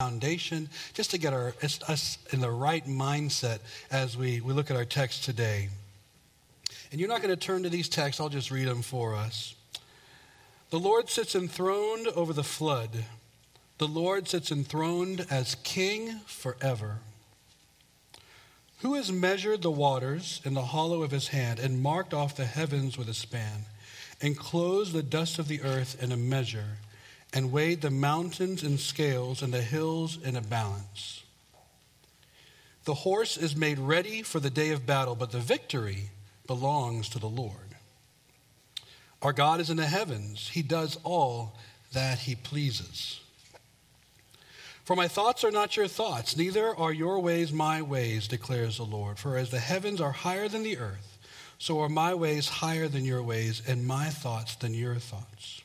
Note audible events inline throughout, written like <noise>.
foundation, just to get our, us in the right mindset as we, we look at our text today. And you're not going to turn to these texts, I'll just read them for us. The Lord sits enthroned over the flood. The Lord sits enthroned as king forever. Who has measured the waters in the hollow of his hand and marked off the heavens with a span, and closed the dust of the earth in a measure? And weighed the mountains in scales and the hills in a balance. The horse is made ready for the day of battle, but the victory belongs to the Lord. Our God is in the heavens, He does all that He pleases. For my thoughts are not your thoughts, neither are your ways my ways, declares the Lord. For as the heavens are higher than the earth, so are my ways higher than your ways, and my thoughts than your thoughts.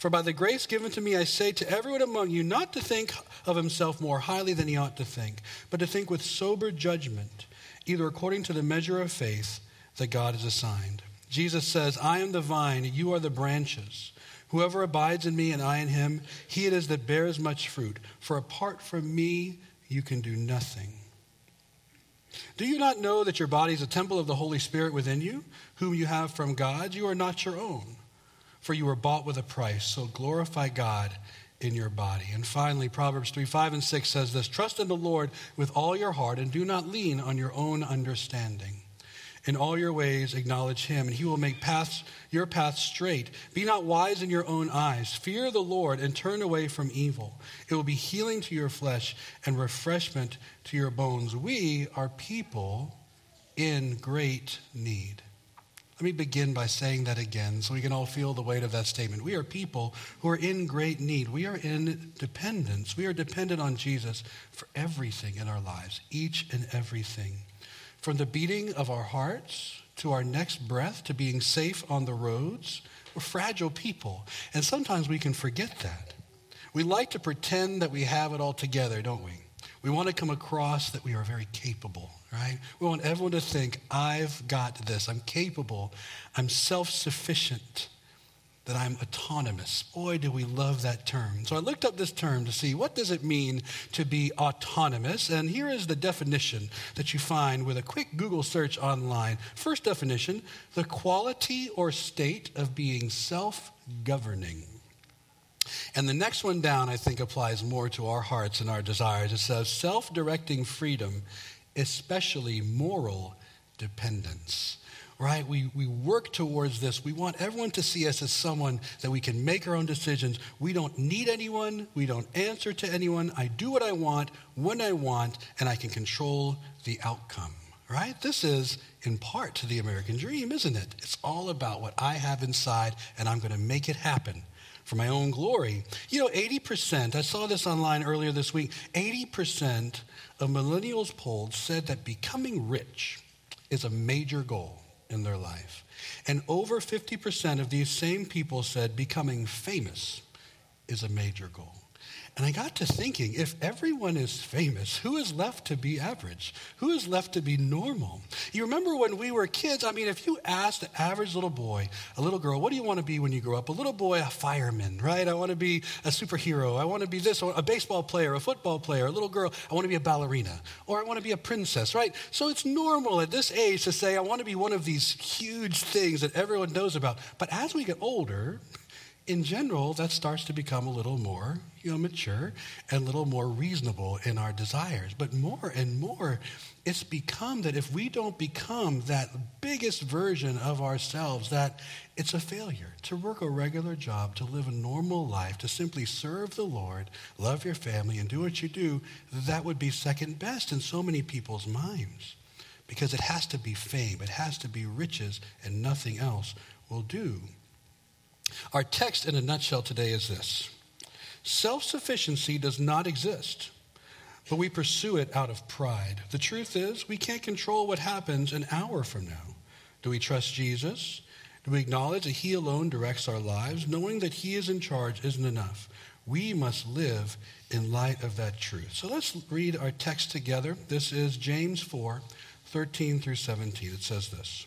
For by the grace given to me, I say to everyone among you not to think of himself more highly than he ought to think, but to think with sober judgment, either according to the measure of faith that God has assigned. Jesus says, I am the vine, you are the branches. Whoever abides in me and I in him, he it is that bears much fruit. For apart from me, you can do nothing. Do you not know that your body is a temple of the Holy Spirit within you, whom you have from God? You are not your own for you were bought with a price. So glorify God in your body. And finally, Proverbs 3 5 and 6 says this Trust in the Lord with all your heart and do not lean on your own understanding. In all your ways, acknowledge him, and he will make paths, your paths straight. Be not wise in your own eyes. Fear the Lord and turn away from evil. It will be healing to your flesh and refreshment to your bones. We are people in great need. Let me begin by saying that again so we can all feel the weight of that statement. We are people who are in great need. We are in dependence. We are dependent on Jesus for everything in our lives, each and everything. From the beating of our hearts to our next breath to being safe on the roads, we're fragile people. And sometimes we can forget that. We like to pretend that we have it all together, don't we? We want to come across that we are very capable, right? We want everyone to think, I've got this. I'm capable. I'm self sufficient. That I'm autonomous. Boy, do we love that term. So I looked up this term to see what does it mean to be autonomous. And here is the definition that you find with a quick Google search online. First definition, the quality or state of being self-governing. And the next one down, I think, applies more to our hearts and our desires. It says self directing freedom, especially moral dependence. Right? We, we work towards this. We want everyone to see us as someone that we can make our own decisions. We don't need anyone. We don't answer to anyone. I do what I want, when I want, and I can control the outcome. Right? This is, in part, to the American dream, isn't it? It's all about what I have inside, and I'm going to make it happen for my own glory. You know, 80%, I saw this online earlier this week, 80% of millennials polled said that becoming rich is a major goal in their life. And over 50% of these same people said becoming famous is a major goal. And I got to thinking if everyone is famous, who is left to be average? Who is left to be normal? You remember when we were kids? I mean, if you asked the average little boy, a little girl, what do you want to be when you grow up? A little boy, a fireman, right? I want to be a superhero. I want to be this, a baseball player, a football player. A little girl, I want to be a ballerina. Or I want to be a princess, right? So it's normal at this age to say, I want to be one of these huge things that everyone knows about. But as we get older, in general, that starts to become a little more you know, mature and a little more reasonable in our desires. But more and more, it's become that if we don't become that biggest version of ourselves, that it's a failure to work a regular job, to live a normal life, to simply serve the Lord, love your family, and do what you do, that would be second best in so many people's minds. Because it has to be fame, it has to be riches, and nothing else will do. Our text in a nutshell today is this Self sufficiency does not exist, but we pursue it out of pride. The truth is, we can't control what happens an hour from now. Do we trust Jesus? Do we acknowledge that He alone directs our lives? Knowing that He is in charge isn't enough. We must live in light of that truth. So let's read our text together. This is James 4 13 through 17. It says this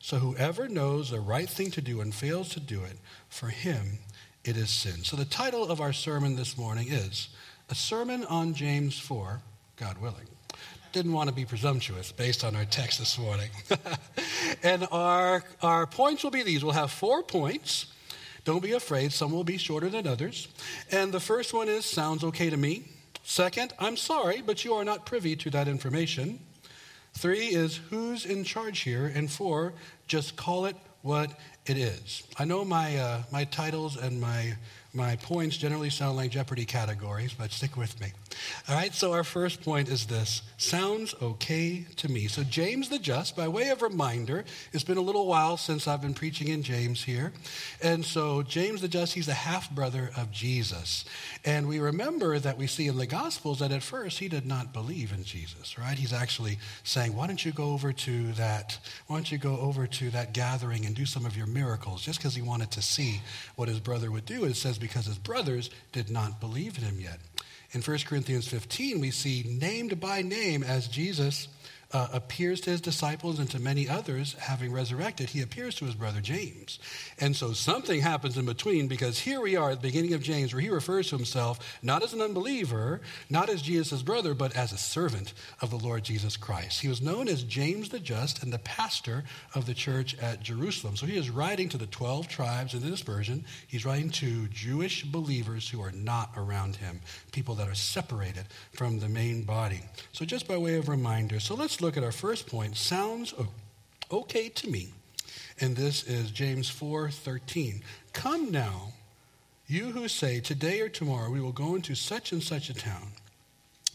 So whoever knows the right thing to do and fails to do it, for him it is sin. So the title of our sermon this morning is A Sermon on James 4, God willing. Didn't want to be presumptuous based on our text this morning. <laughs> and our, our points will be these. We'll have four points. Don't be afraid, some will be shorter than others. And the first one is sounds okay to me. Second, I'm sorry, but you are not privy to that information. Three is who's in charge here. And four, just call it what it is. I know my, uh, my titles and my, my points generally sound like Jeopardy categories, but stick with me. All right, so our first point is this sounds okay to me. So, James the Just, by way of reminder, it's been a little while since I've been preaching in James here. And so, James the Just, he's the half brother of Jesus. And we remember that we see in the Gospels that at first he did not believe in Jesus, right? He's actually saying, Why don't you go over to that? Why don't you go over to that gathering and do some of your miracles? Just because he wanted to see what his brother would do. It says, Because his brothers did not believe in him yet. In 1 Corinthians 15, we see named by name as Jesus uh, appears to his disciples and to many others, having resurrected, he appears to his brother James. And so something happens in between because here we are at the beginning of James, where he refers to himself not as an unbeliever, not as Jesus' brother, but as a servant of the Lord Jesus Christ. He was known as James the Just and the pastor of the church at Jerusalem. So he is writing to the 12 tribes in the dispersion. He's writing to Jewish believers who are not around him, people that are separated from the main body. So just by way of reminder, so let's look at our first point. Sounds okay to me. And this is James 4:13. Come now, you who say today or tomorrow we will go into such and such a town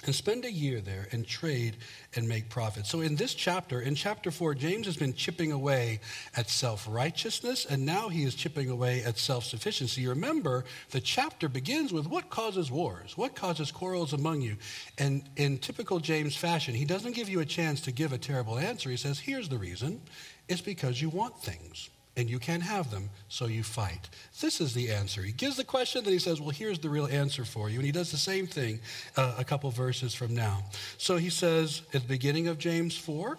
and spend a year there and trade and make profit. So, in this chapter, in chapter 4, James has been chipping away at self righteousness, and now he is chipping away at self sufficiency. Remember, the chapter begins with what causes wars? What causes quarrels among you? And in typical James fashion, he doesn't give you a chance to give a terrible answer. He says, Here's the reason it's because you want things and you can't have them, so you fight. This is the answer. He gives the question, then he says, Well, here's the real answer for you. And he does the same thing uh, a couple verses from now. So he says at the beginning of James 4,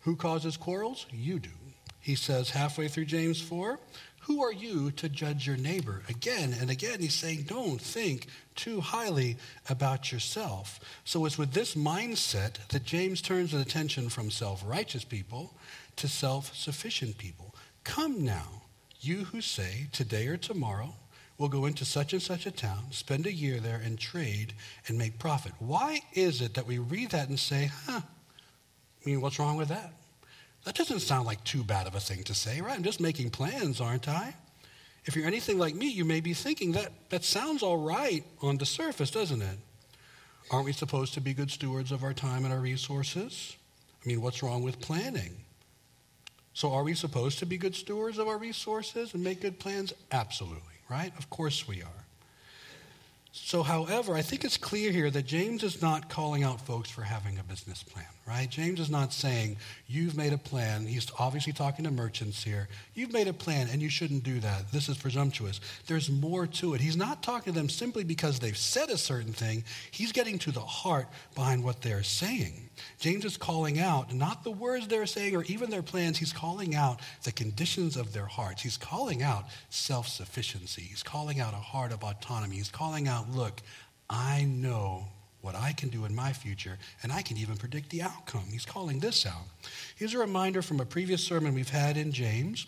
Who causes quarrels? You do. He says halfway through James 4, Who are you to judge your neighbor? Again and again, he's saying, Don't think too highly about yourself. So it's with this mindset that James turns his attention from self righteous people to self sufficient people. Come now, you who say, today or tomorrow, we'll go into such and such a town, spend a year there, and trade and make profit. Why is it that we read that and say, huh, I mean, what's wrong with that? That doesn't sound like too bad of a thing to say, right? I'm just making plans, aren't I? If you're anything like me, you may be thinking that that sounds all right on the surface, doesn't it? Aren't we supposed to be good stewards of our time and our resources? I mean, what's wrong with planning? So, are we supposed to be good stewards of our resources and make good plans? Absolutely, right? Of course we are. So, however, I think it's clear here that James is not calling out folks for having a business plan, right? James is not saying, you've made a plan. He's obviously talking to merchants here. You've made a plan and you shouldn't do that. This is presumptuous. There's more to it. He's not talking to them simply because they've said a certain thing. He's getting to the heart behind what they're saying. James is calling out not the words they're saying or even their plans. He's calling out the conditions of their hearts. He's calling out self sufficiency. He's calling out a heart of autonomy. He's calling out, look, I know what I can do in my future, and I can even predict the outcome. He's calling this out. Here's a reminder from a previous sermon we've had in James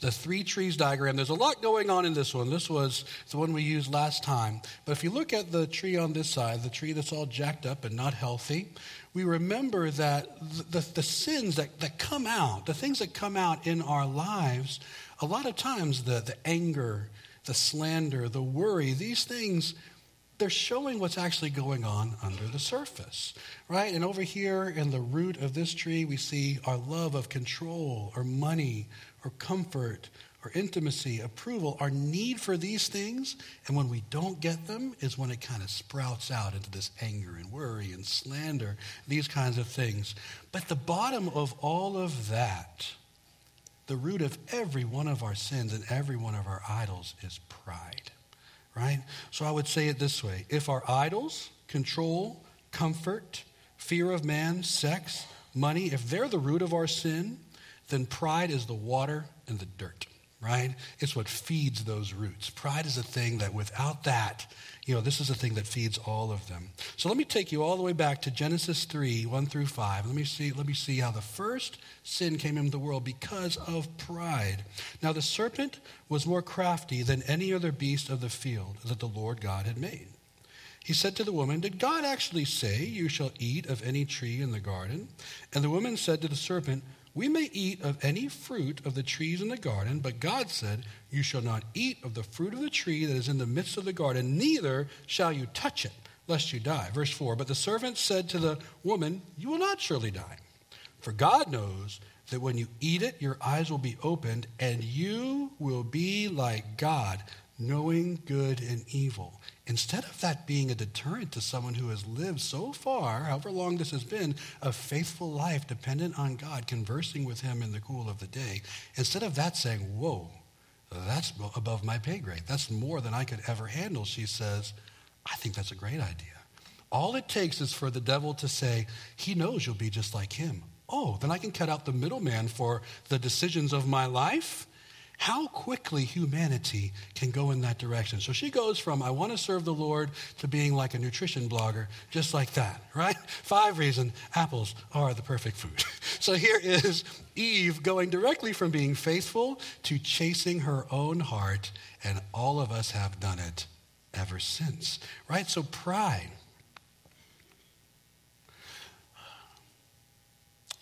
the three trees diagram. There's a lot going on in this one. This was the one we used last time. But if you look at the tree on this side, the tree that's all jacked up and not healthy, we remember that the, the, sins that, that come out, the things that come out in our lives, a lot of times the, the anger, the slander, the worry, these things they're showing what's actually going on under the surface, right? And over here in the root of this tree, we see our love of control or money or comfort or intimacy, approval, our need for these things. And when we don't get them, is when it kind of sprouts out into this anger and worry and slander, these kinds of things. But the bottom of all of that, the root of every one of our sins and every one of our idols is pride, right? So I would say it this way if our idols, control, comfort, fear of man, sex, money, if they're the root of our sin, then pride is the water and the dirt right? It's what feeds those roots. Pride is a thing that without that, you know, this is a thing that feeds all of them. So let me take you all the way back to Genesis 3, 1 through 5. Let me see, let me see how the first sin came into the world because of pride. Now the serpent was more crafty than any other beast of the field that the Lord God had made. He said to the woman, Did God actually say, You shall eat of any tree in the garden? And the woman said to the serpent, we may eat of any fruit of the trees in the garden, but God said, You shall not eat of the fruit of the tree that is in the midst of the garden, neither shall you touch it, lest you die. Verse 4 But the servant said to the woman, You will not surely die. For God knows that when you eat it, your eyes will be opened, and you will be like God, knowing good and evil. Instead of that being a deterrent to someone who has lived so far, however long this has been, a faithful life dependent on God, conversing with Him in the cool of the day, instead of that saying, Whoa, that's above my pay grade. That's more than I could ever handle, she says, I think that's a great idea. All it takes is for the devil to say, He knows you'll be just like him. Oh, then I can cut out the middleman for the decisions of my life how quickly humanity can go in that direction. So she goes from, I want to serve the Lord, to being like a nutrition blogger, just like that, right? Five reasons apples are the perfect food. <laughs> so here is Eve going directly from being faithful to chasing her own heart, and all of us have done it ever since, right? So pride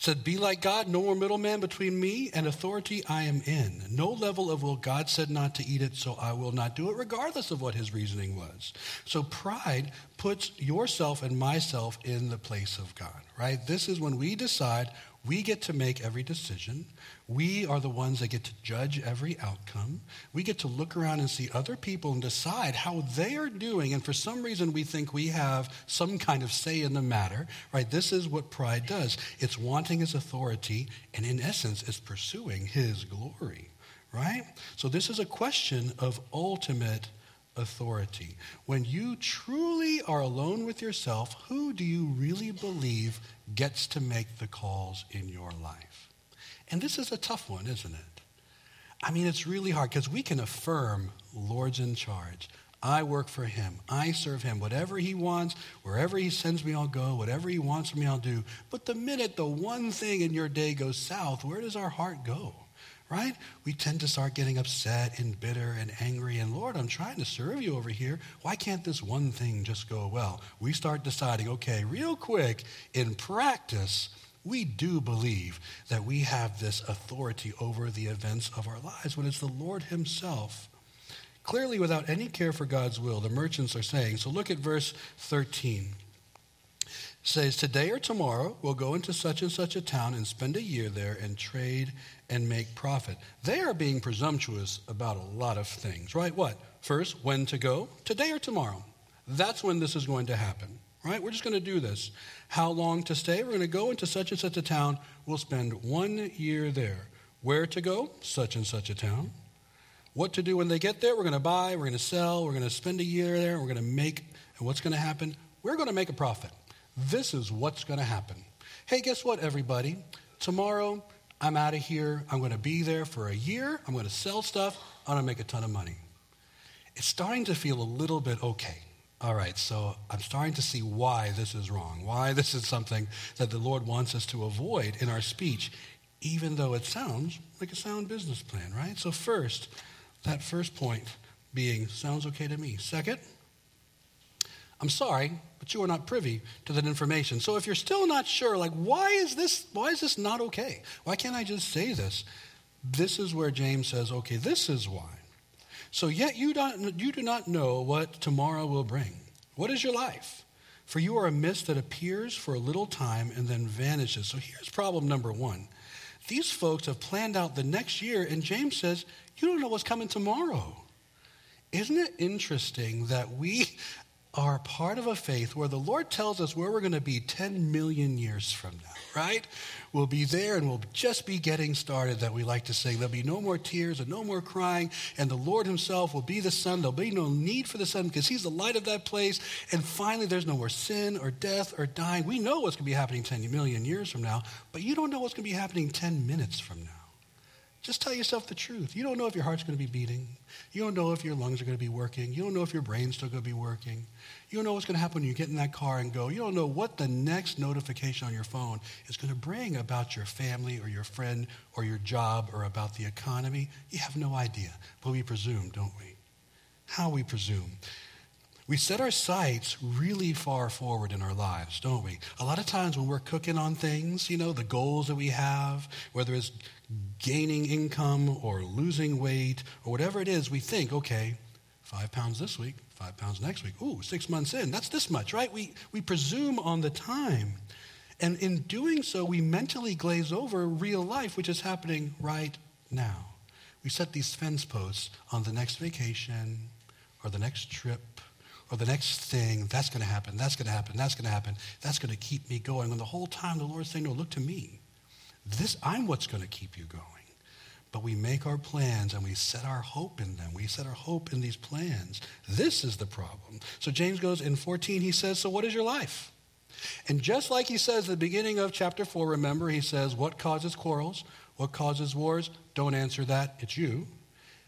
said, Be like God, no more middleman between me and authority I am in. No level of, well, God said not to eat it, so I will not do it, regardless of what his reasoning was. So pride puts yourself and myself in the place of God, right? This is when we decide we get to make every decision. We are the ones that get to judge every outcome. We get to look around and see other people and decide how they are doing. And for some reason, we think we have some kind of say in the matter, right? This is what pride does it's wanting his authority, and in essence, it's pursuing his glory, right? So, this is a question of ultimate authority. When you truly are alone with yourself, who do you really believe gets to make the calls in your life? And this is a tough one, isn't it? I mean, it's really hard because we can affirm Lord's in charge. I work for him. I serve him. Whatever he wants, wherever he sends me, I'll go. Whatever he wants from me, I'll do. But the minute the one thing in your day goes south, where does our heart go? Right? We tend to start getting upset and bitter and angry. And Lord, I'm trying to serve you over here. Why can't this one thing just go well? We start deciding, okay, real quick, in practice, we do believe that we have this authority over the events of our lives when it's the Lord Himself. Clearly, without any care for God's will, the merchants are saying. So look at verse 13. It says, Today or tomorrow we'll go into such and such a town and spend a year there and trade and make profit. They are being presumptuous about a lot of things, right? What? First, when to go? Today or tomorrow. That's when this is going to happen, right? We're just going to do this. How long to stay? We're going to go into such and such a town. We'll spend one year there. Where to go? Such and such a town. What to do when they get there? We're going to buy, we're going to sell, we're going to spend a year there, we're going to make, and what's going to happen? We're going to make a profit. This is what's going to happen. Hey, guess what, everybody? Tomorrow, I'm out of here. I'm going to be there for a year. I'm going to sell stuff. I'm going to make a ton of money. It's starting to feel a little bit okay. All right, so I'm starting to see why this is wrong, why this is something that the Lord wants us to avoid in our speech, even though it sounds like a sound business plan, right? So, first, that first point being sounds okay to me. Second, I'm sorry, but you are not privy to that information. So if you're still not sure, like, why is this, why is this not okay? Why can't I just say this? This is where James says, okay, this is why. So yet you, don't, you do not know what tomorrow will bring. What is your life? For you are a mist that appears for a little time and then vanishes. So here's problem number one These folks have planned out the next year, and James says, You don't know what's coming tomorrow. Isn't it interesting that we are part of a faith where the Lord tells us where we're going to be 10 million years from now, right? We'll be there and we'll just be getting started, that we like to say. There'll be no more tears and no more crying, and the Lord Himself will be the sun. There'll be no need for the sun because He's the light of that place. And finally, there's no more sin or death or dying. We know what's going to be happening 10 million years from now, but you don't know what's going to be happening 10 minutes from now. Just tell yourself the truth. You don't know if your heart's going to be beating. You don't know if your lungs are going to be working. You don't know if your brain's still going to be working. You don't know what's going to happen when you get in that car and go. You don't know what the next notification on your phone is going to bring about your family or your friend or your job or about the economy. You have no idea. But we presume, don't we? How we presume. We set our sights really far forward in our lives, don't we? A lot of times when we're cooking on things, you know, the goals that we have, whether it's gaining income or losing weight or whatever it is, we think, okay, five pounds this week, five pounds next week. Ooh, six months in, that's this much, right? We, we presume on the time. And in doing so, we mentally glaze over real life, which is happening right now. We set these fence posts on the next vacation or the next trip or the next thing. That's going to happen. That's going to happen. That's going to happen. That's going to keep me going. And the whole time, the Lord's saying, No, look to me. This, I'm what's going to keep you going. But we make our plans and we set our hope in them. We set our hope in these plans. This is the problem. So James goes in 14, he says, So what is your life? And just like he says at the beginning of chapter 4, remember, he says, What causes quarrels? What causes wars? Don't answer that. It's you.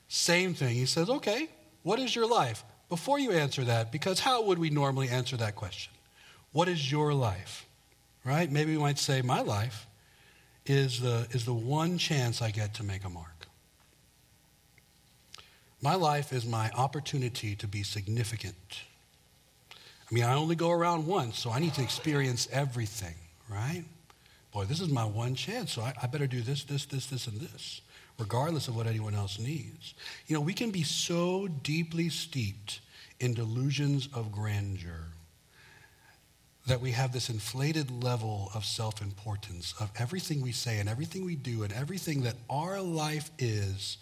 Same thing. He says, Okay, what is your life? Before you answer that, because how would we normally answer that question? What is your life? Right? Maybe we might say, My life is the, is the one chance I get to make a mark. My life is my opportunity to be significant. I mean, I only go around once, so I need to experience everything, right? Boy, this is my one chance, so I, I better do this, this, this, this, and this, regardless of what anyone else needs. You know, we can be so deeply steeped in delusions of grandeur that we have this inflated level of self importance of everything we say and everything we do and everything that our life is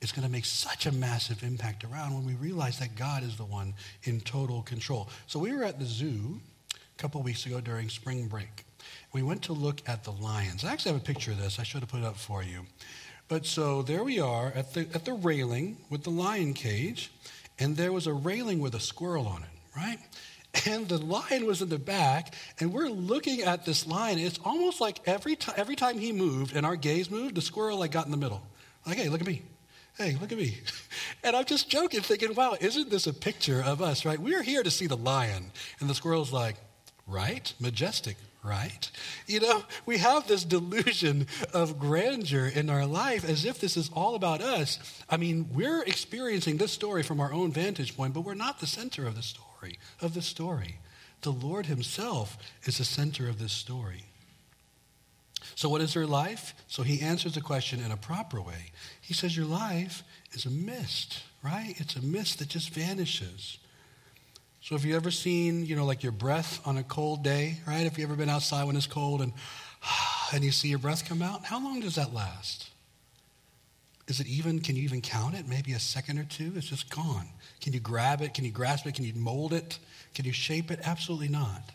is going to make such a massive impact around when we realize that God is the one in total control. So we were at the zoo a couple weeks ago during spring break. We went to look at the lions. I actually have a picture of this. I should have put it up for you. But so there we are at the, at the railing with the lion cage, and there was a railing with a squirrel on it, right? And the lion was in the back, and we're looking at this lion. It's almost like every, time every time he moved and our gaze moved, the squirrel like got in the middle. Like, hey, look at me. Hey, look at me. <laughs> And I'm just joking, thinking, wow, isn't this a picture of us, right? We're here to see the lion. And the squirrel's like, right? Majestic, right? You know, we have this delusion of grandeur in our life as if this is all about us. I mean, we're experiencing this story from our own vantage point, but we're not the center of the story story, of the story. The Lord Himself is the center of this story. So, what is your life? So, He answers the question in a proper way. He says, Your life is a mist, right? It's a mist that just vanishes. So, have you ever seen, you know, like your breath on a cold day, right? Have you ever been outside when it's cold and, <sighs> and you see your breath come out? How long does that last? Is it even, can you even count it? Maybe a second or two? It's just gone. Can you grab it? Can you grasp it? Can you mold it? Can you shape it? Absolutely not.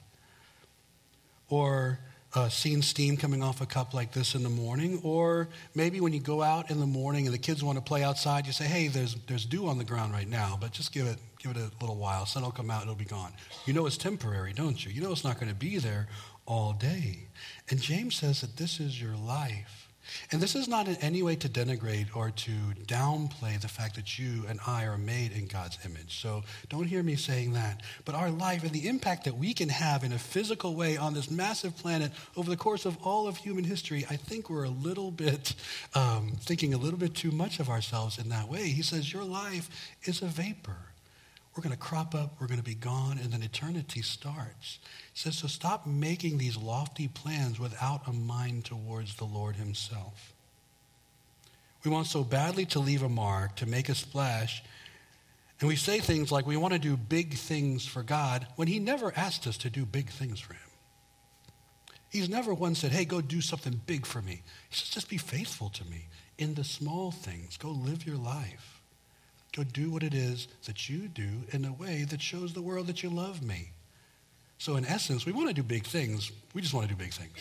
Or uh, seeing steam coming off a cup like this in the morning. Or maybe when you go out in the morning and the kids want to play outside, you say, hey, there's, there's dew on the ground right now, but just give it, give it a little while. Sun will come out, it'll be gone. You know it's temporary, don't you? You know it's not going to be there all day. And James says that this is your life. And this is not in any way to denigrate or to downplay the fact that you and I are made in God's image. So don't hear me saying that. But our life and the impact that we can have in a physical way on this massive planet over the course of all of human history, I think we're a little bit um, thinking a little bit too much of ourselves in that way. He says, Your life is a vapor. We're going to crop up, we're going to be gone, and then eternity starts. He says, so stop making these lofty plans without a mind towards the Lord himself. We want so badly to leave a mark, to make a splash, and we say things like we want to do big things for God when he never asked us to do big things for him. He's never once said, hey, go do something big for me. He says, just be faithful to me in the small things. Go live your life. Go do what it is that you do in a way that shows the world that you love me. So, in essence, we want to do big things. We just want to do big things.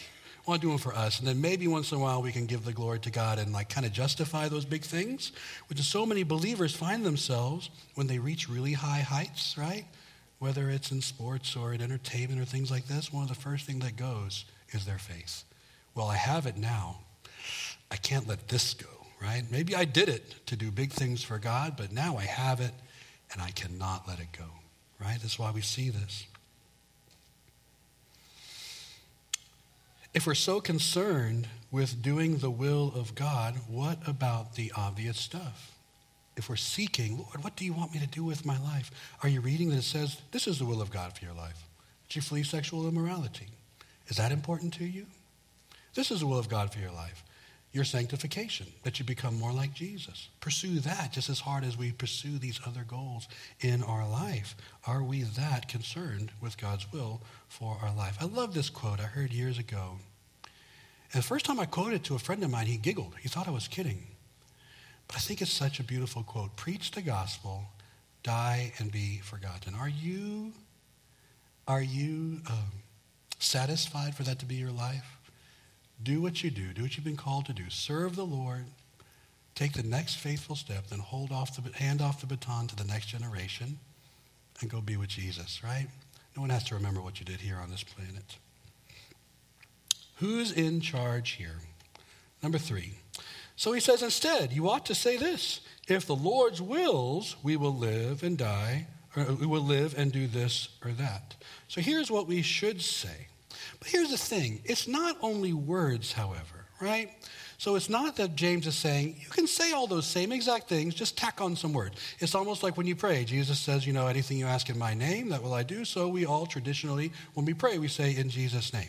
We want to do them for us. And then maybe once in a while we can give the glory to God and like kind of justify those big things, which is so many believers find themselves when they reach really high heights, right? Whether it's in sports or in entertainment or things like this, one of the first things that goes is their faith. Well, I have it now. I can't let this go, right? Maybe I did it to do big things for God, but now I have it and I cannot let it go, right? That's why we see this. If we're so concerned with doing the will of God, what about the obvious stuff? If we're seeking, Lord, what do you want me to do with my life? Are you reading that it says, this is the will of God for your life? That you flee sexual immorality. Is that important to you? This is the will of God for your life. Your sanctification, that you become more like Jesus. Pursue that just as hard as we pursue these other goals in our life. Are we that concerned with God's will for our life? I love this quote I heard years ago. And the first time I quoted it to a friend of mine, he giggled. He thought I was kidding. But I think it's such a beautiful quote. Preach the gospel, die and be forgotten. Are you, are you um, satisfied for that to be your life? Do what you do. Do what you've been called to do. Serve the Lord. Take the next faithful step, then hold off the, hand off the baton to the next generation and go be with Jesus, right? No one has to remember what you did here on this planet. Who's in charge here? Number three. So he says instead, you ought to say this if the Lord's wills, we will live and die, or we will live and do this or that. So here's what we should say but here's the thing it's not only words, however, right? So it's not that James is saying, you can say all those same exact things, just tack on some words. It's almost like when you pray. Jesus says, you know, anything you ask in my name, that will I do. So we all traditionally, when we pray, we say in Jesus' name.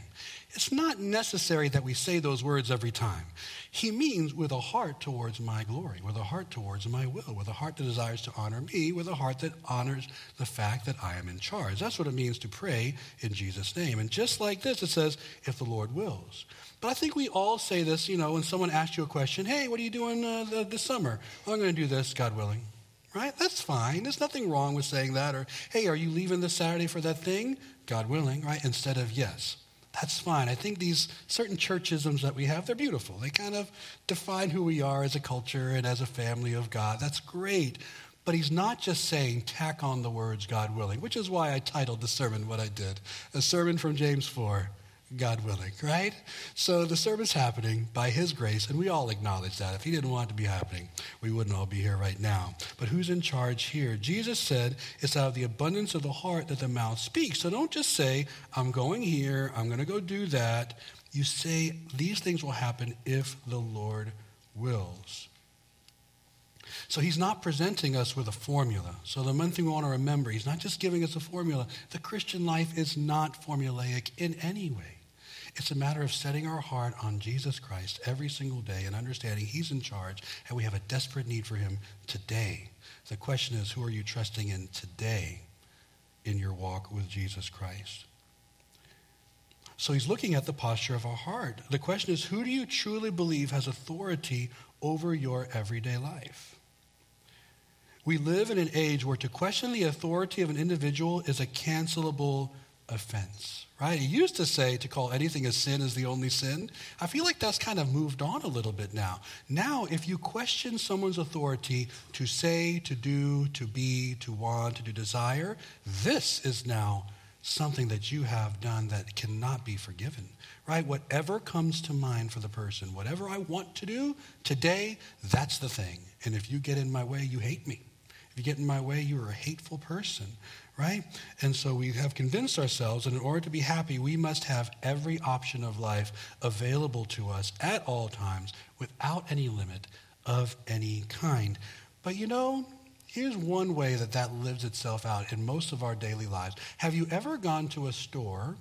It's not necessary that we say those words every time. He means with a heart towards my glory, with a heart towards my will, with a heart that desires to honor me, with a heart that honors the fact that I am in charge. That's what it means to pray in Jesus' name. And just like this, it says, if the Lord wills. But I think we all say this, you know, when someone asks you a question, hey, what are you doing uh, this summer? Well, I'm going to do this, God willing. Right? That's fine. There's nothing wrong with saying that. Or, hey, are you leaving this Saturday for that thing? God willing, right? Instead of yes. That's fine. I think these certain churchisms that we have, they're beautiful. They kind of define who we are as a culture and as a family of God. That's great. But he's not just saying, tack on the words, God willing, which is why I titled the sermon what I did a sermon from James 4 God willing, right? So the service happening by His grace, and we all acknowledge that. If He didn't want it to be happening, we wouldn't all be here right now. But who's in charge here? Jesus said it's out of the abundance of the heart that the mouth speaks. So don't just say, I'm going here, I'm going to go do that. You say, these things will happen if the Lord wills. So he's not presenting us with a formula. So the one thing we want to remember, he's not just giving us a formula. The Christian life is not formulaic in any way. It's a matter of setting our heart on Jesus Christ every single day and understanding He's in charge and we have a desperate need for Him today. The question is, who are you trusting in today in your walk with Jesus Christ? So he's looking at the posture of our heart. The question is, who do you truly believe has authority over your everyday life? We live in an age where to question the authority of an individual is a cancelable offense right? He used to say to call anything a sin is the only sin. I feel like that's kind of moved on a little bit now. Now, if you question someone's authority to say, to do, to be, to want, to desire, this is now something that you have done that cannot be forgiven, right? Whatever comes to mind for the person, whatever I want to do today, that's the thing. And if you get in my way, you hate me. If you get in my way, you are a hateful person right? And so we have convinced ourselves that in order to be happy, we must have every option of life available to us at all times without any limit of any kind. But you know, here's one way that that lives itself out in most of our daily lives. Have you ever gone to a store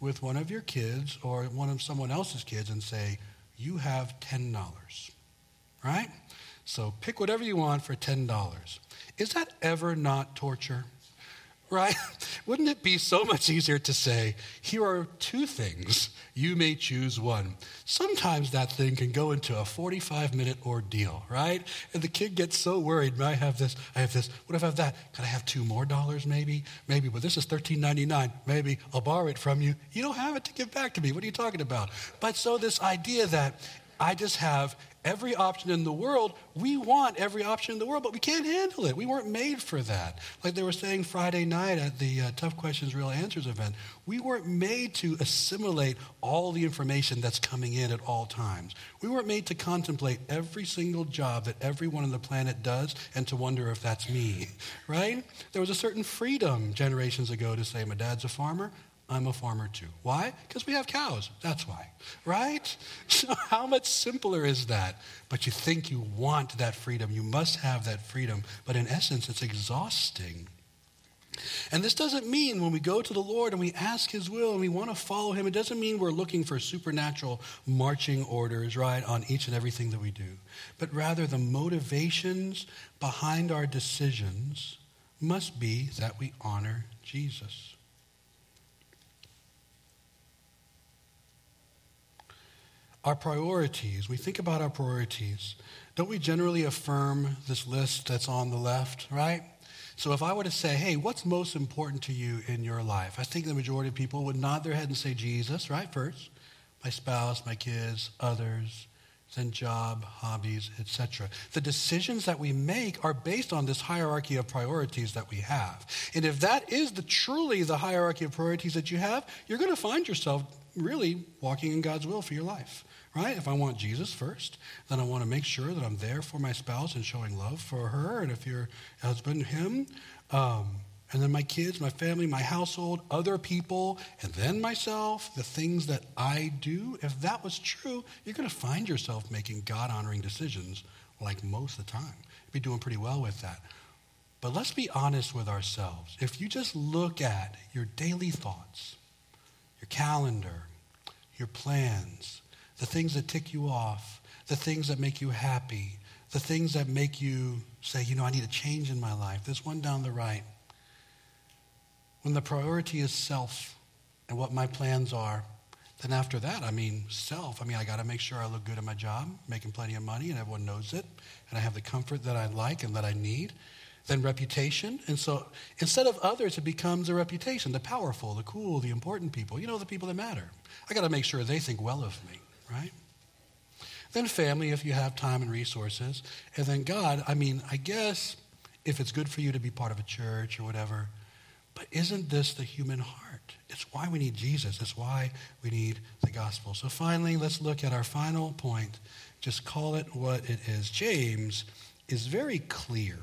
with one of your kids or one of someone else's kids and say, You have $10, right? So pick whatever you want for $10. Is that ever not torture? right? <laughs> Wouldn't it be so much easier to say, here are two things, you may choose one? Sometimes that thing can go into a 45 minute ordeal, right? And the kid gets so worried, I have this, I have this, what if I have that? Could I have two more dollars maybe? Maybe, but this is $13.99. Maybe I'll borrow it from you. You don't have it to give back to me. What are you talking about? But so this idea that I just have every option in the world. We want every option in the world, but we can't handle it. We weren't made for that. Like they were saying Friday night at the uh, Tough Questions, Real Answers event, we weren't made to assimilate all the information that's coming in at all times. We weren't made to contemplate every single job that everyone on the planet does and to wonder if that's me, <laughs> right? There was a certain freedom generations ago to say, my dad's a farmer, I'm a farmer too. Why? Because we have cows. That's why. Right? <laughs> So, how much simpler is that? But you think you want that freedom. You must have that freedom. But in essence, it's exhausting. And this doesn't mean when we go to the Lord and we ask His will and we want to follow Him, it doesn't mean we're looking for supernatural marching orders, right, on each and everything that we do. But rather, the motivations behind our decisions must be that we honor Jesus. Our priorities, we think about our priorities, don't we generally affirm this list that's on the left, right? So if I were to say, hey, what's most important to you in your life? I think the majority of people would nod their head and say Jesus, right, first. My spouse, my kids, others, then job, hobbies, etc. The decisions that we make are based on this hierarchy of priorities that we have. And if that is the truly the hierarchy of priorities that you have, you're going to find yourself really walking in God's will for your life right? If I want Jesus first, then I want to make sure that I'm there for my spouse and showing love for her, and if you're husband, him. Um, and then my kids, my family, my household, other people, and then myself, the things that I do. If that was true, you're going to find yourself making God honoring decisions like most of the time. You'd be doing pretty well with that. But let's be honest with ourselves. If you just look at your daily thoughts, your calendar, your plans, the things that tick you off, the things that make you happy, the things that make you say, you know, I need a change in my life. There's one down the right. When the priority is self and what my plans are, then after that, I mean, self. I mean, I got to make sure I look good at my job, making plenty of money, and everyone knows it, and I have the comfort that I like and that I need. Then reputation. And so instead of others, it becomes a reputation the powerful, the cool, the important people. You know, the people that matter. I got to make sure they think well of me right? Then family, if you have time and resources. And then God, I mean, I guess if it's good for you to be part of a church or whatever, but isn't this the human heart? It's why we need Jesus. It's why we need the gospel. So finally, let's look at our final point. Just call it what it is. James is very clear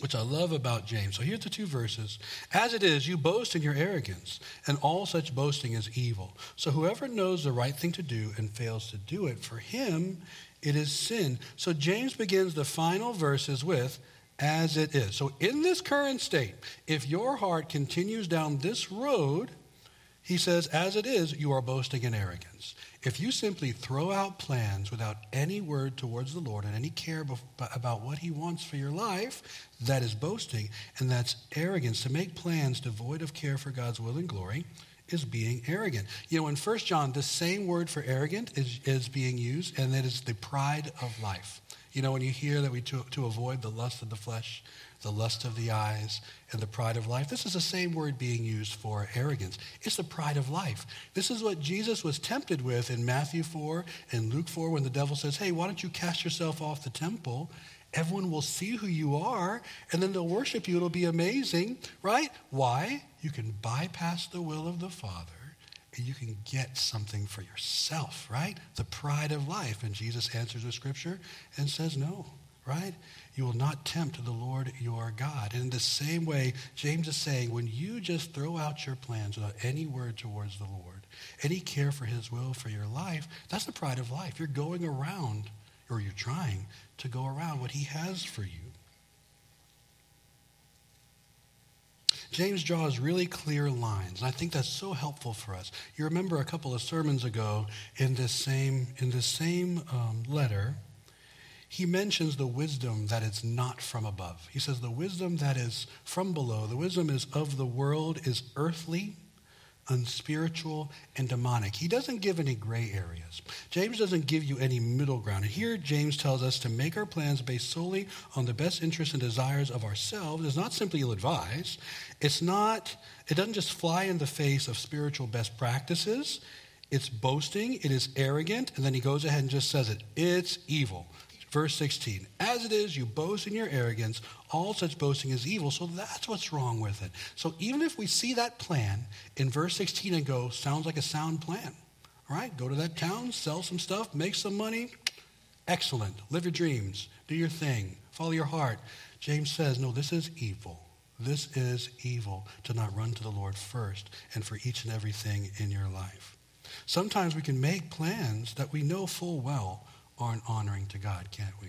which I love about James. So here's the two verses. As it is, you boast in your arrogance, and all such boasting is evil. So whoever knows the right thing to do and fails to do it, for him it is sin. So James begins the final verses with, as it is. So in this current state, if your heart continues down this road, he says, as it is, you are boasting in arrogance. If you simply throw out plans without any word towards the Lord and any care about what He wants for your life, that is boasting and that's arrogance. To make plans devoid of care for God's will and glory is being arrogant. You know, in 1 John, the same word for arrogant is, is being used, and that is the pride of life. You know, when you hear that we to, to avoid the lust of the flesh, the lust of the eyes, and the pride of life. This is the same word being used for arrogance. It's the pride of life. This is what Jesus was tempted with in Matthew 4 and Luke 4 when the devil says, Hey, why don't you cast yourself off the temple? Everyone will see who you are, and then they'll worship you. It'll be amazing, right? Why? You can bypass the will of the Father and you can get something for yourself, right? The pride of life. And Jesus answers with scripture and says, No, right? You will not tempt the Lord your God. And in the same way, James is saying, when you just throw out your plans without any word towards the Lord, any care for his will for your life, that's the pride of life. You're going around, or you're trying to go around what he has for you. James draws really clear lines, and I think that's so helpful for us. You remember a couple of sermons ago in this same, in this same um, letter, he mentions the wisdom that is not from above. He says the wisdom that is from below, the wisdom is of the world, is earthly, unspiritual, and demonic. He doesn't give any gray areas. James doesn't give you any middle ground. And here, James tells us to make our plans based solely on the best interests and desires of ourselves is not simply ill advised. It's not, it doesn't just fly in the face of spiritual best practices. It's boasting, it is arrogant, and then he goes ahead and just says it. It's evil. Verse 16, as it is, you boast in your arrogance. All such boasting is evil. So that's what's wrong with it. So even if we see that plan in verse 16 and go, sounds like a sound plan, all right? Go to that town, sell some stuff, make some money. Excellent. Live your dreams, do your thing, follow your heart. James says, no, this is evil. This is evil to not run to the Lord first and for each and everything in your life. Sometimes we can make plans that we know full well aren't honoring to God, can't we?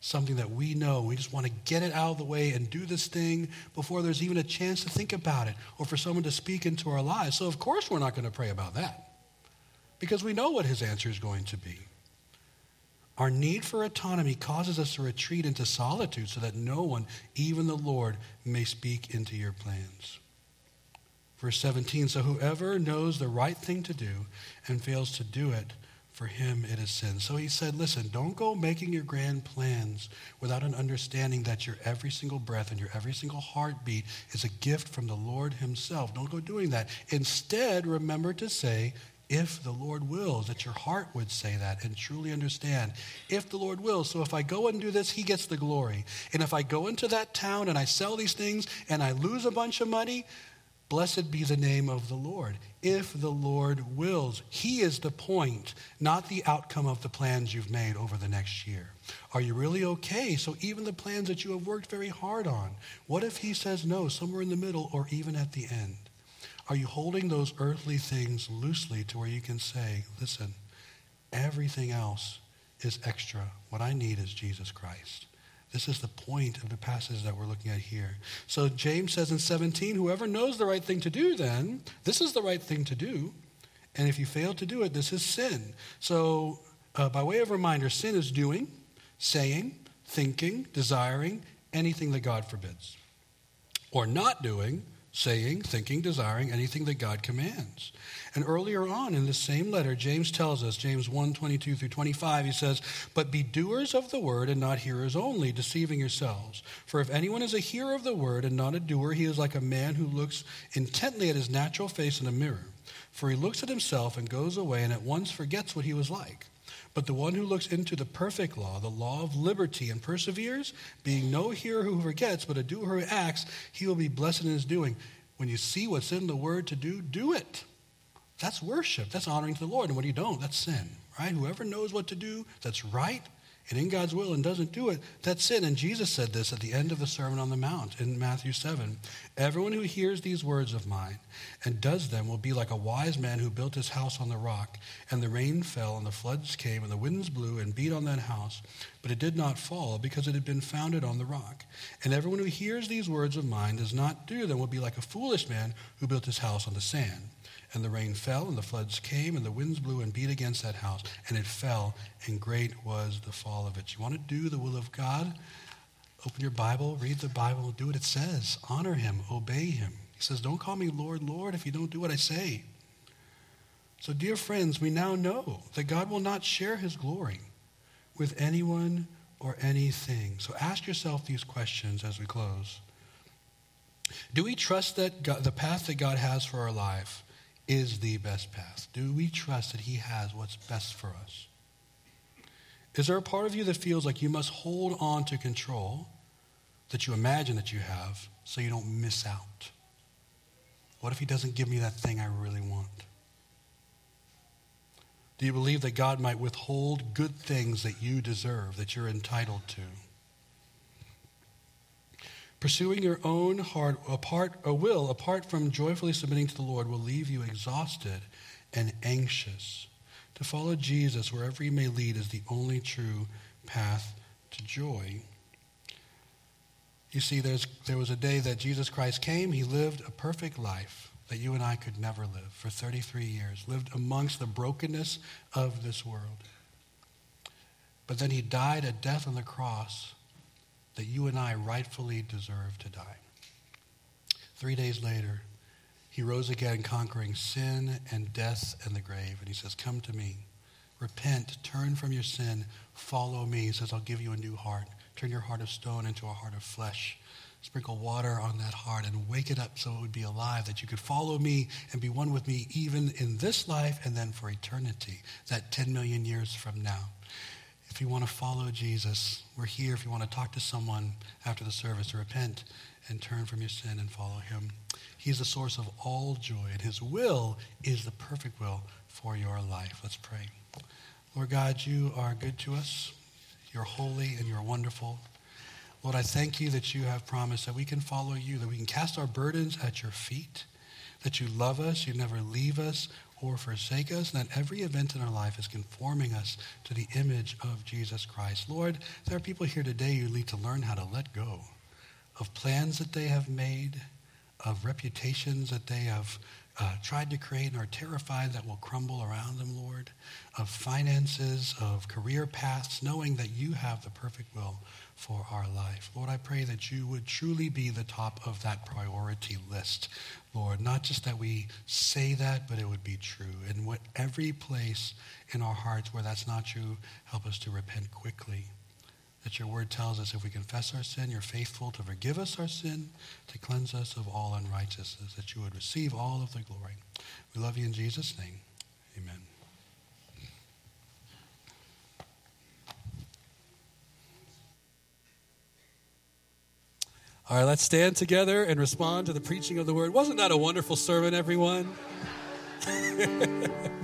Something that we know, we just want to get it out of the way and do this thing before there's even a chance to think about it or for someone to speak into our lives. So, of course, we're not going to pray about that because we know what his answer is going to be. Our need for autonomy causes us to retreat into solitude so that no one, even the Lord, may speak into your plans. Verse 17 So whoever knows the right thing to do and fails to do it, for him it is sin. So he said, listen, don't go making your grand plans without an understanding that your every single breath and your every single heartbeat is a gift from the Lord himself. Don't go doing that. Instead, remember to say, if the Lord wills, that your heart would say that and truly understand. If the Lord wills. So if I go and do this, he gets the glory. And if I go into that town and I sell these things and I lose a bunch of money, Blessed be the name of the Lord. If the Lord wills, He is the point, not the outcome of the plans you've made over the next year. Are you really okay? So, even the plans that you have worked very hard on, what if He says no, somewhere in the middle or even at the end? Are you holding those earthly things loosely to where you can say, listen, everything else is extra. What I need is Jesus Christ. This is the point of the passage that we're looking at here. So James says in 17, whoever knows the right thing to do, then, this is the right thing to do. And if you fail to do it, this is sin. So, uh, by way of reminder, sin is doing, saying, thinking, desiring anything that God forbids, or not doing, saying, thinking, desiring anything that God commands. And earlier on in the same letter, James tells us, James 1 22 through 25, he says, But be doers of the word and not hearers only, deceiving yourselves. For if anyone is a hearer of the word and not a doer, he is like a man who looks intently at his natural face in a mirror. For he looks at himself and goes away and at once forgets what he was like. But the one who looks into the perfect law, the law of liberty, and perseveres, being no hearer who forgets, but a doer who acts, he will be blessed in his doing. When you see what's in the word to do, do it. That's worship. That's honoring to the Lord. And when you don't, that's sin, right? Whoever knows what to do that's right and in God's will and doesn't do it, that's sin. And Jesus said this at the end of the Sermon on the Mount in Matthew 7. Everyone who hears these words of mine and does them will be like a wise man who built his house on the rock. And the rain fell, and the floods came, and the winds blew and beat on that house. But it did not fall because it had been founded on the rock. And everyone who hears these words of mine does not do them will be like a foolish man who built his house on the sand. And the rain fell, and the floods came, and the winds blew and beat against that house, and it fell, and great was the fall of it. You want to do the will of God? Open your Bible, read the Bible, do what it says. Honor him, obey him. He says, Don't call me Lord, Lord if you don't do what I say. So, dear friends, we now know that God will not share his glory with anyone or anything. So, ask yourself these questions as we close. Do we trust that God, the path that God has for our life is the best path? Do we trust that He has what's best for us? Is there a part of you that feels like you must hold on to control that you imagine that you have so you don't miss out? What if He doesn't give me that thing I really want? Do you believe that God might withhold good things that you deserve, that you're entitled to? Pursuing your own heart apart a will apart from joyfully submitting to the Lord will leave you exhausted and anxious. To follow Jesus wherever he may lead is the only true path to joy. You see, there was a day that Jesus Christ came. He lived a perfect life that you and I could never live for 33 years, lived amongst the brokenness of this world. But then he died a death on the cross that you and I rightfully deserve to die. Three days later, he rose again, conquering sin and death and the grave. And he says, Come to me. Repent, turn from your sin, follow me. He says, I'll give you a new heart. Turn your heart of stone into a heart of flesh. Sprinkle water on that heart and wake it up so it would be alive, that you could follow me and be one with me even in this life and then for eternity, that 10 million years from now. If you want to follow Jesus, we're here. If you want to talk to someone after the service, repent and turn from your sin and follow him. He's the source of all joy, and his will is the perfect will for your life. Let's pray. Lord God, you are good to us. You're holy and you're wonderful. Lord, I thank you that you have promised that we can follow you, that we can cast our burdens at your feet, that you love us, you never leave us or forsake us, and that every event in our life is conforming us to the image of Jesus Christ. Lord, there are people here today who need to learn how to let go of plans that they have made, of reputations that they have uh, tried to create and are terrified that will crumble around them, Lord, of finances, of career paths, knowing that you have the perfect will for our life. Lord, I pray that you would truly be the top of that priority list, Lord. Not just that we say that, but it would be true. And what every place in our hearts where that's not true, help us to repent quickly. That your word tells us if we confess our sin, you're faithful to forgive us our sin, to cleanse us of all unrighteousness, that you would receive all of the glory. We love you in Jesus' name. Amen. All right, let's stand together and respond to the preaching of the word. Wasn't that a wonderful sermon, everyone? <laughs>